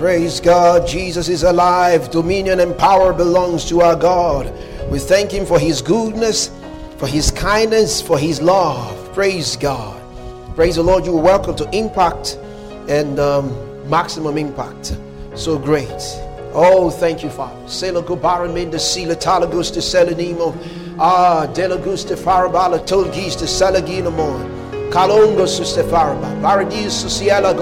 Praise God. Jesus is alive. Dominion and power belongs to our God. We thank Him for His goodness, for His kindness, for His love. Praise God. Praise the Lord. You are welcome to Impact and um, Maximum Impact. So great. Oh, thank you, Father. Sela Gubaramin, the Sila Talagus, the Selenimo. Ah, Delagus, the Farabala, Tolgis, the Salaginamon. Kalongos Stefaraba, Paradis Sociala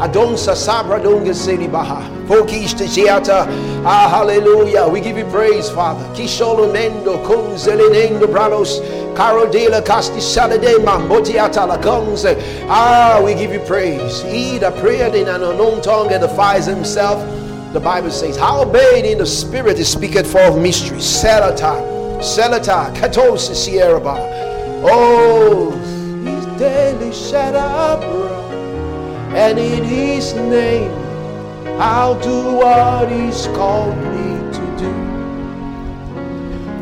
Adonsa Sabra Donga Selibaha, Fokish Tiata, Ah, hallelujah. We give you praise, Father. Kisholo Mendo, Kunzelinendo Bralos, Caro de la Casti Saladema, Motiata la Gonze. Ah, we give you praise. He that prayed in an unknown tongue edifies himself. The Bible says, How obeyed in the spirit is speaketh for of mysteries. Selata, Selata, Katos Sierra. Oh, he's daily up, and in His name I'll do what He's called me to do.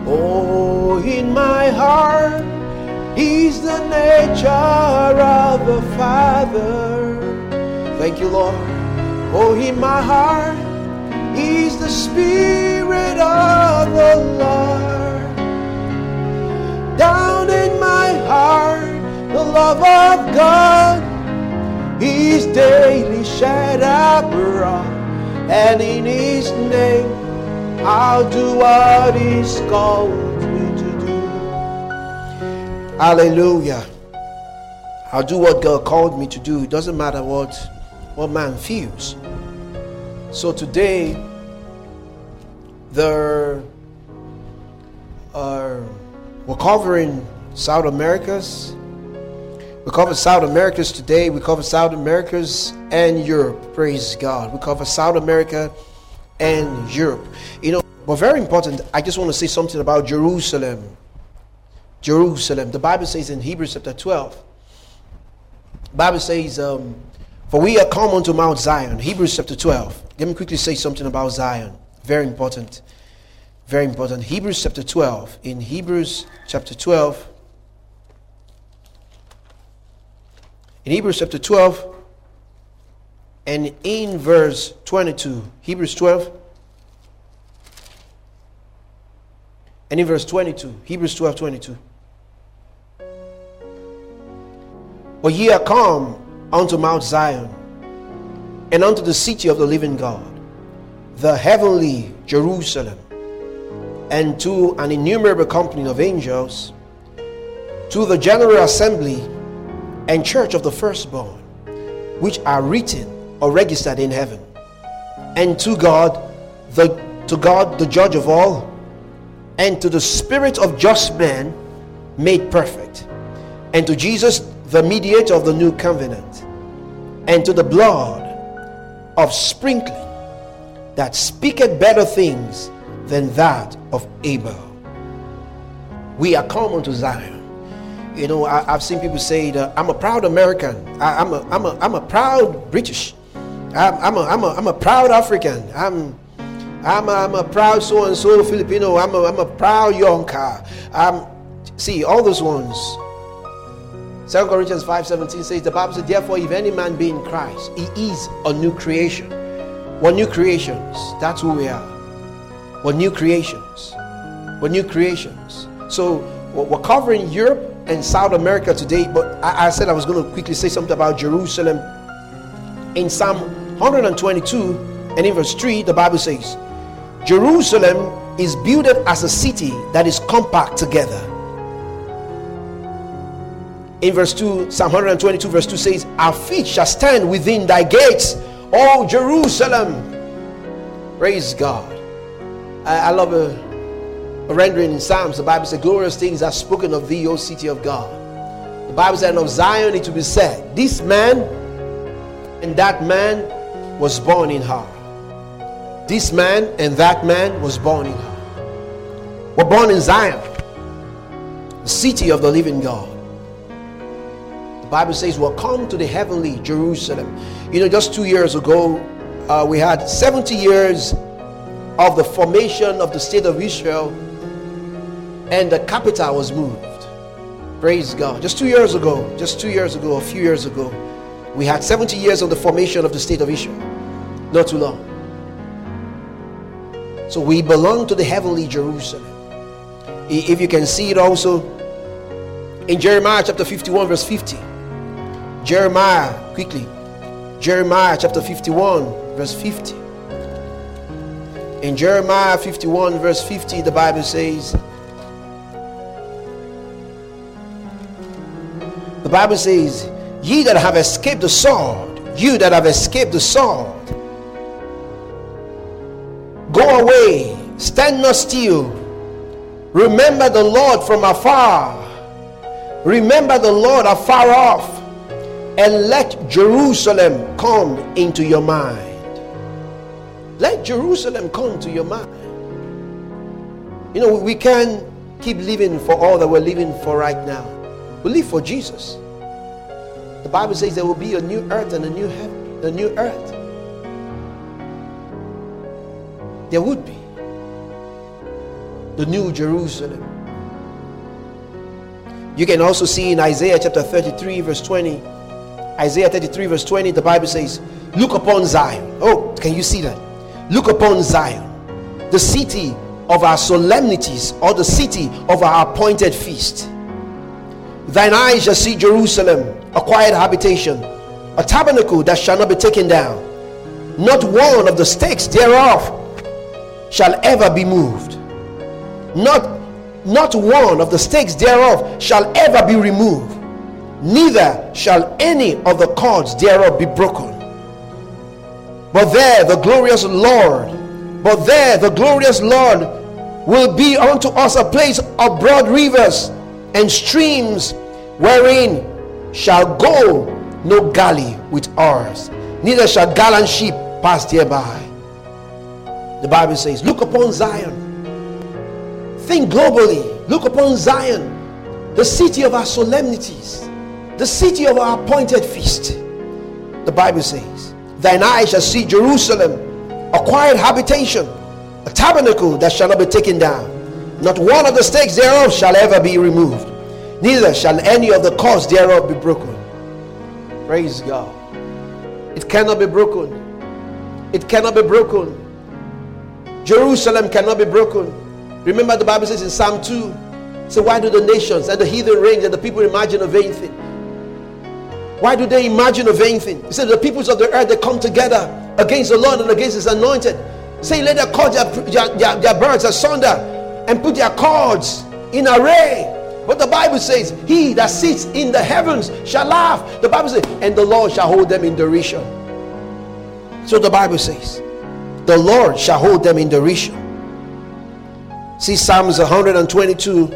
Oh, in my heart is the nature of the Father. Thank you, Lord. Oh, in my heart is the Spirit of the Lord. Down in my heart the love of God is daily shed abroad, and in His name I'll do what He's called me to do. Hallelujah. I'll do what God called me to do. It doesn't matter what, what man feels. So today, there are, uh, we're covering South America's we cover South Americas today. We cover South Americas and Europe. Praise God. We cover South America and Europe. You know, but very important, I just want to say something about Jerusalem. Jerusalem. The Bible says in Hebrews chapter 12, Bible says, um, For we are come unto Mount Zion. Hebrews chapter 12. Let me quickly say something about Zion. Very important. Very important. Hebrews chapter 12. In Hebrews chapter 12, in Hebrews chapter 12 and in verse 22. Hebrews 12 and in verse 22. Hebrews 12 22. But ye are come unto Mount Zion and unto the city of the living God, the heavenly Jerusalem, and to an innumerable company of angels, to the general assembly and church of the firstborn, which are written or registered in heaven, and to God, the to God, the judge of all, and to the spirit of just men made perfect, and to Jesus, the mediator of the new covenant, and to the blood of sprinkling that speaketh better things than that of Abel. We are come unto Zion you know, I, have seen people say that I'm a proud American. I, am a, I'm, a, I'm a proud British. I'm, I'm, a, I'm, a, I'm a proud African. I'm, I'm, a, I'm a proud so and so Filipino. I'm a, I'm a proud Yonka. Um, see, all those ones. 2 Corinthians 5.17 says, the Bible says, therefore, if any man be in Christ, he is a new creation. We're new creations. That's who we are. We're new creations. We're new creations. So we're covering Europe and South America today, but I, I said I was going to quickly say something about Jerusalem. In Psalm 122 and in verse 3, the Bible says, Jerusalem is built as a city that is compact together. In verse 2, Psalm 122, verse 2 says, Our feet shall stand within thy gates, O Jerusalem. Praise God. I, I love a a rendering in Psalms, the Bible says, Glorious things are spoken of thee, O city of God. The Bible said, of Zion it will be said, This man and that man was born in her. This man and that man was born in her. We're born in Zion, the city of the living God. The Bible says, We'll come to the heavenly Jerusalem. You know, just two years ago, uh, we had 70 years of the formation of the state of Israel and the capital was moved. Praise God. Just two years ago, just two years ago, a few years ago, We had 70 years of the formation of the state of Israel. Not too long. So we belong to the heavenly Jerusalem. If you can see it also in Jeremiah chapter 51, verse 50. Jeremiah, quickly. Jeremiah chapter 51, verse 50. In Jeremiah 51, verse 50, the Bible says, The Bible says, Ye that have escaped the sword, you that have escaped the sword, go away, stand not still. Remember the Lord from afar. Remember the Lord afar off and let Jerusalem come into your mind. Let Jerusalem come to your mind. You know, we can't keep living for all that we're living for right now. We live for Jesus. The Bible says there will be a new earth and a new heaven, a new earth. There would be the new Jerusalem. You can also see in Isaiah chapter 33, verse 20 Isaiah 33, verse 20, the Bible says, Look upon Zion. Oh, can you see that? Look upon Zion, the city of our solemnities, or the city of our appointed feast. Thine eyes shall see Jerusalem, a quiet habitation, a tabernacle that shall not be taken down. Not one of the stakes thereof shall ever be moved. Not, not one of the stakes thereof shall ever be removed neither shall any of the cords thereof be broken. But there the glorious Lord, but there the glorious Lord will be unto us a place of broad rivers and streams wherein shall go no galley with oars, neither shall gallant ship pass thereby. The Bible says, Look upon Zion. Think globally. Look upon Zion, the city of our solemnities the city of our appointed feast. The Bible says, Thine eyes shall see Jerusalem, a quiet habitation, a tabernacle that shall not be taken down. Not one of the stakes thereof shall ever be removed, neither shall any of the cords thereof be broken. Praise God. It cannot be broken. It cannot be broken. Jerusalem cannot be broken. Remember, the Bible says in Psalm 2 so why do the nations and the heathen reign and the people imagine a vain thing? Why do they imagine a vain thing? He said, The peoples of the earth they come together against the Lord and against his anointed. Say, let them cut their, their, their birds asunder and put their cords in array. But the Bible says, He that sits in the heavens shall laugh. The Bible says, and the Lord shall hold them in derision. So the Bible says, the Lord shall hold them in derision. See Psalms 122.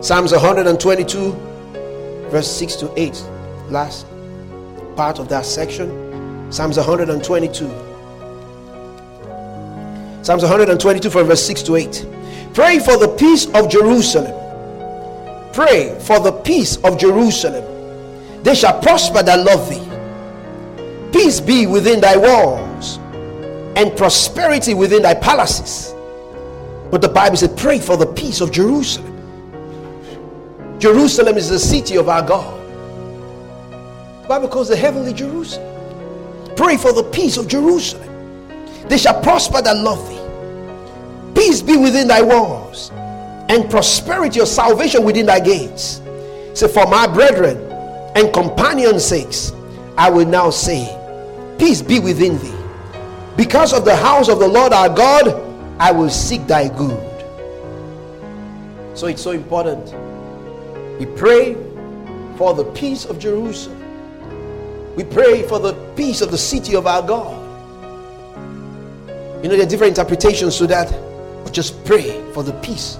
Psalms 122 verse 6 to 8, last part of that section. Psalms 122. Psalms 122 from verse 6 to 8. Pray for the peace of Jerusalem. Pray for the peace of Jerusalem. They shall prosper that love thee. Peace be within thy walls, and prosperity within thy palaces. But the Bible said, Pray for the peace of Jerusalem. Jerusalem is the city of our God. The Bible calls the heavenly Jerusalem. Pray for the peace of Jerusalem. They shall prosper that love thee. Peace be within thy walls, and prosperity or salvation within thy gates. Say, for my brethren and companions' sakes, I will now say, Peace be within thee. Because of the house of the Lord our God, I will seek thy good. So it's so important we pray for the peace of Jerusalem. We pray for the peace of the city of our God. You know, there are different interpretations to that, but just pray for the peace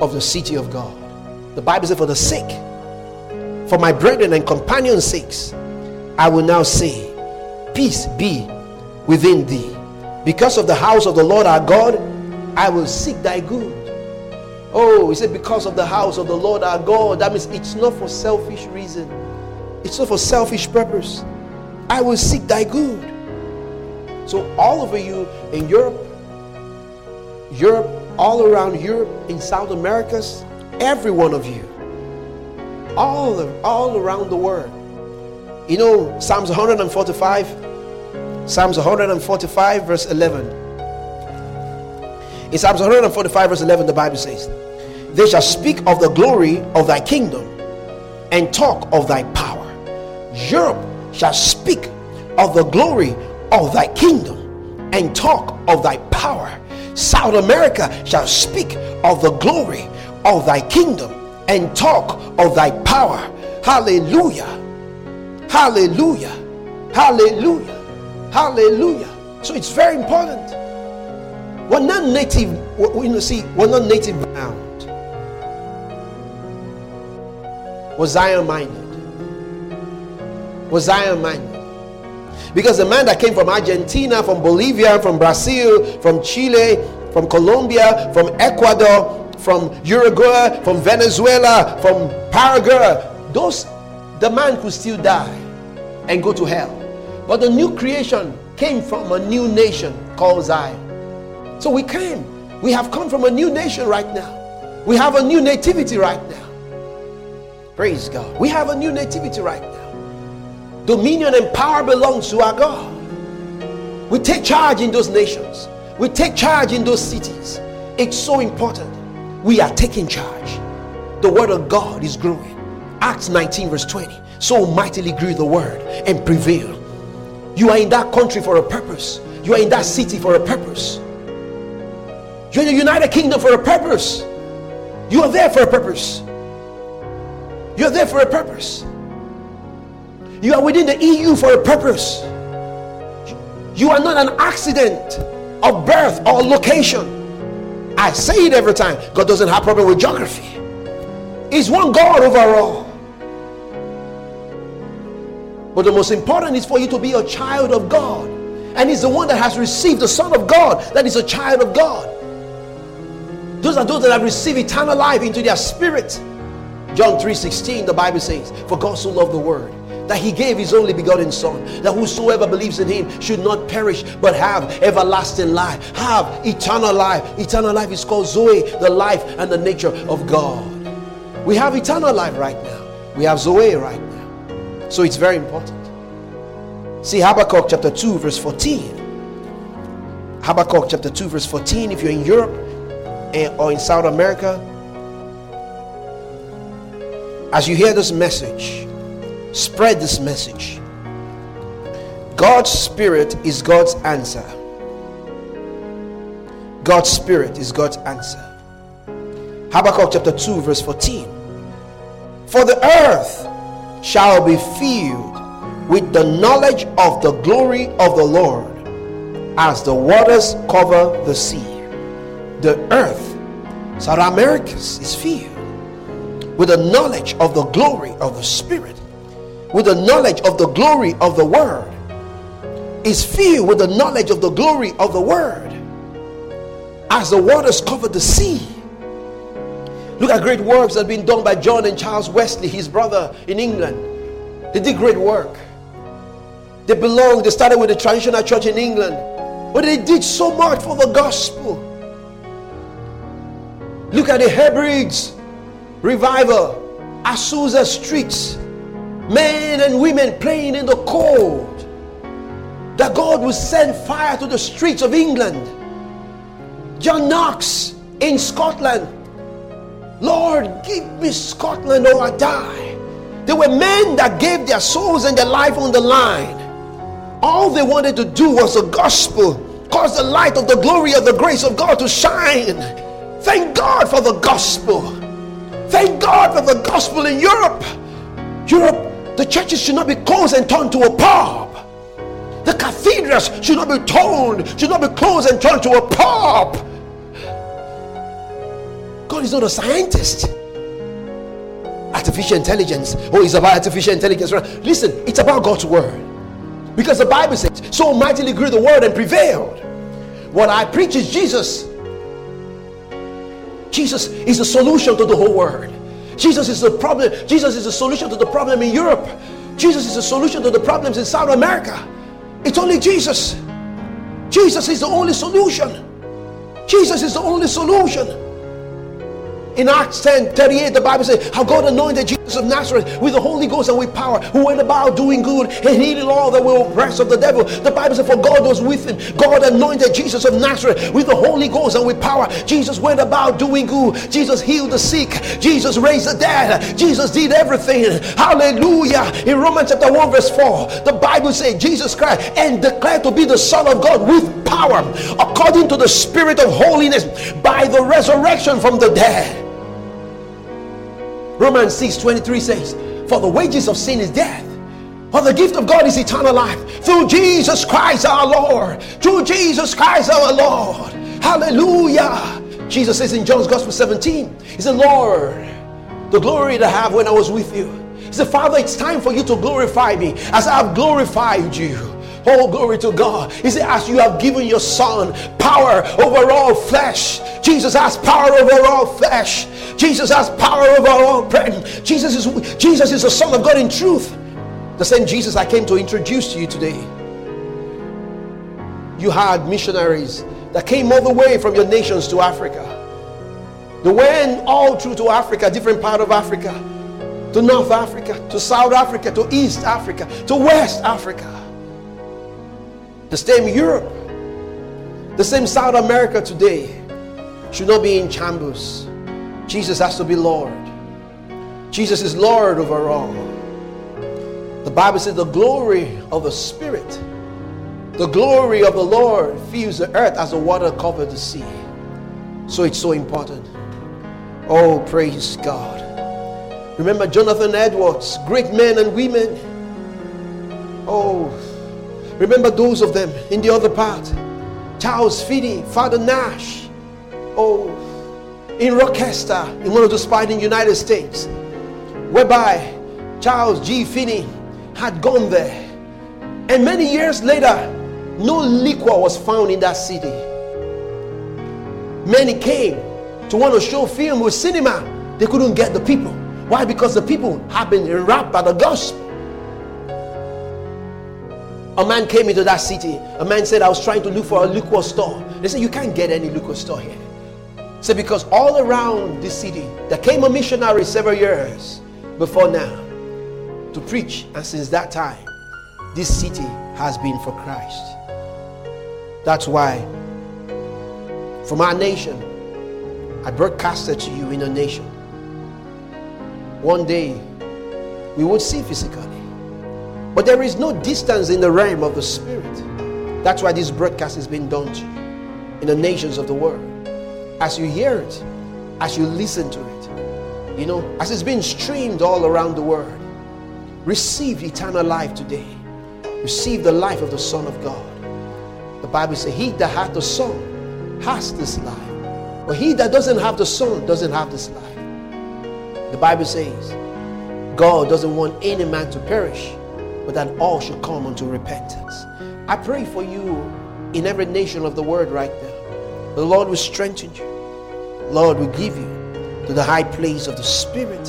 of the city of God. The Bible says, For the sake, for my brethren and companions' sakes, I will now say, Peace be within thee. Because of the house of the Lord our God, I will seek thy good. Oh, he said, because of the house of the Lord our God. That means it's not for selfish reason. It's not for selfish purpose. I will seek thy good. So all over you in Europe, Europe, all around Europe, in South Americas, every one of you, all, all around the world. You know, Psalms 145, Psalms 145, verse 11. In Psalms 145, verse 11, the Bible says, They shall speak of the glory of thy kingdom and talk of thy power. Europe shall speak of the glory of thy kingdom and talk of thy power. South America shall speak of the glory of thy kingdom and talk of thy power. Hallelujah. Hallelujah. Hallelujah. Hallelujah. So it's very important. We're not native, you know, see, we're not native bound. We're Zion minded. We're Zion minded. Because the man that came from Argentina, from Bolivia, from Brazil, from Chile, from Colombia, from Ecuador, from Uruguay, from Venezuela, from Paraguay, those the man could still die and go to hell. But the new creation came from a new nation called Zion. So we came. We have come from a new nation right now. We have a new nativity right now. Praise God. We have a new nativity right now. Dominion and power belongs to our God. We take charge in those nations. We take charge in those cities. It's so important we are taking charge. The word of God is growing. Acts 19, verse 20. So mightily grew the word and prevailed. You are in that country for a purpose. You are in that city for a purpose. You're in the United Kingdom for a purpose. You are there for a purpose. You're there for a purpose. You are within the EU for a purpose. You are not an accident of birth or location. I say it every time. God doesn't have problem with geography. He's one God overall. But the most important is for you to be a child of God. And he's the one that has received the Son of God, that is a child of God. Those are those that have received eternal life into their spirit. John 3:16, the Bible says, For God so loved the world that he gave his only begotten son that whosoever believes in him should not perish but have everlasting life. Have eternal life. Eternal life is called zoe the life and the nature of god. We have eternal life right now. We have zoe right now. So it's very important. See habakkuk chapter 2 verse 14 habakkuk chapter 2 verse 14 if you're in europe eh, or in south america as you hear this message Spread this message. God's Spirit is God's answer. God's Spirit is God's answer. Habakkuk chapter 2, verse 14. For the earth shall be filled with the knowledge of the glory of the Lord as the waters cover the sea. The earth, South America, is filled with the knowledge of the glory of the Spirit with the knowledge of the glory of the word is filled with the knowledge of the glory of the word. As the waters cover the sea. Look at great works that have been done by john and charles wesley his brother in england. They did great work. They belonged they started with the traditional church in england. But they did so much for the gospel. Look at the hebrides revival azusa streets men and women playing in the cold, that God will send fire to the streets of England. John Knox in Scotland. Lord, give me Scotland or I die. There were men that gave their souls and their life on the line. All they wanted to do was the gospel, cause the light of the glory of the grace of God to shine. Thank God for the gospel. Thank God for the gospel in Europe. Europe the churches should not be closed and turned to a pub. The cathedrals should not be torn, should not be closed and turned to a pub. God is not a scientist. Artificial intelligence. Oh, it's about artificial intelligence. Listen, it's about God's word. Because the Bible says, so mightily grew the word and prevailed. What I preach is Jesus. Jesus is the solution to the whole world. Jesus is the problem. Jesus is the solution to the problem in Europe. Jesus is the solution to the problems in South America. It's only Jesus. Jesus is the only solution. Jesus is the only solution. In Acts 10 38, the Bible says how God anointed Jesus of Nazareth with the Holy Ghost and with power, who went about doing good and healing all that were oppressed of the devil. The Bible says, For God was with him. God anointed Jesus of Nazareth with the Holy Ghost and with power. Jesus went about doing good. Jesus healed the sick. Jesus raised the dead. Jesus did everything. Hallelujah. In Romans chapter 1, verse 4, the Bible says Jesus Christ and declared to be the Son of God with power according to the Spirit of holiness by the resurrection from the dead. Romans 6 23 says, For the wages of sin is death. For the gift of God is eternal life through Jesus Christ our Lord. Through Jesus Christ our Lord. Hallelujah. Jesus says in John's Gospel 17, He said, Lord, the glory that I have when I was with you. He said, Father, it's time for you to glorify me as I have glorified you. Oh, glory to God. He said, As you have given your son power over all flesh, Jesus has power over all flesh. Jesus has power over all bread. Jesus is Jesus is the Son of God in truth. The same Jesus I came to introduce to you today. You had missionaries that came all the way from your nations to Africa. They went all through to Africa, different part of Africa, to North Africa, to South Africa, to East Africa, to West Africa the same Europe, the same South America today should not be in shambles. Jesus has to be Lord. Jesus is Lord over all. The Bible says the glory of the Spirit, the glory of the Lord fills the earth as the water covers the sea. So it's so important. Oh, praise God. Remember Jonathan Edwards, great men and women. Oh, Remember those of them in the other part. Charles Finney, Father Nash. Oh, in Rochester, in one of the spots in the United States, whereby Charles G. Finney had gone there. And many years later, no liquor was found in that city. Many came to want to show film with cinema. They couldn't get the people. Why? Because the people had been enwrapped by the gospel. A man came into that city. A man said, I was trying to look for a liquor store. They said, You can't get any liquor store here. Said, Because all around this city, there came a missionary several years before now to preach. And since that time, this city has been for Christ. That's why, from our nation, I broadcasted to you in a nation. One day, we would see physically. But there is no distance in the realm of the spirit. That's why this broadcast is being done to you in the nations of the world. As you hear it, as you listen to it, you know, as it's being streamed all around the world, receive eternal life today. Receive the life of the Son of God. The Bible says, He that hath the Son has this life. But he that doesn't have the Son doesn't have this life. The Bible says, God doesn't want any man to perish, but that all should come unto repentance. I pray for you in every nation of the world right now. The Lord will strengthen you. Lord will give you to the high place of the Spirit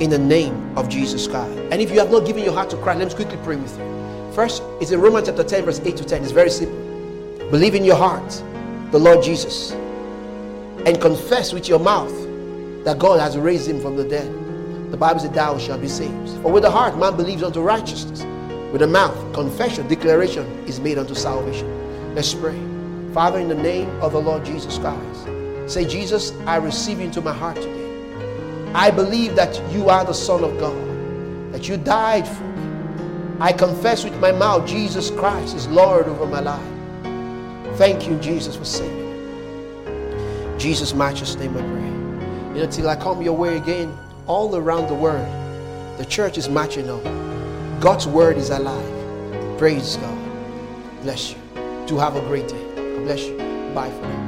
in the name of Jesus Christ. And if you have not given your heart to Christ, let me quickly pray with you. First, it's in Romans chapter 10, verse 8 to 10. It's very simple. Believe in your heart the Lord Jesus and confess with your mouth that God has raised him from the dead the Bible says, Thou shalt be saved. For with the heart man believes unto righteousness, with the mouth confession, declaration is made unto salvation. Let's pray. Father, in the name of the Lord Jesus Christ, say, Jesus, I receive you into my heart today. I believe that you are the Son of God, that you died for me. I confess with my mouth Jesus Christ is Lord over my life. Thank you, Jesus, for saving me. Jesus' matchless name I pray. Know, till I come your way again, all around the world, the church is marching on. God's word is alive. Praise God. Bless you. Do have a great day. God bless you. Bye for now.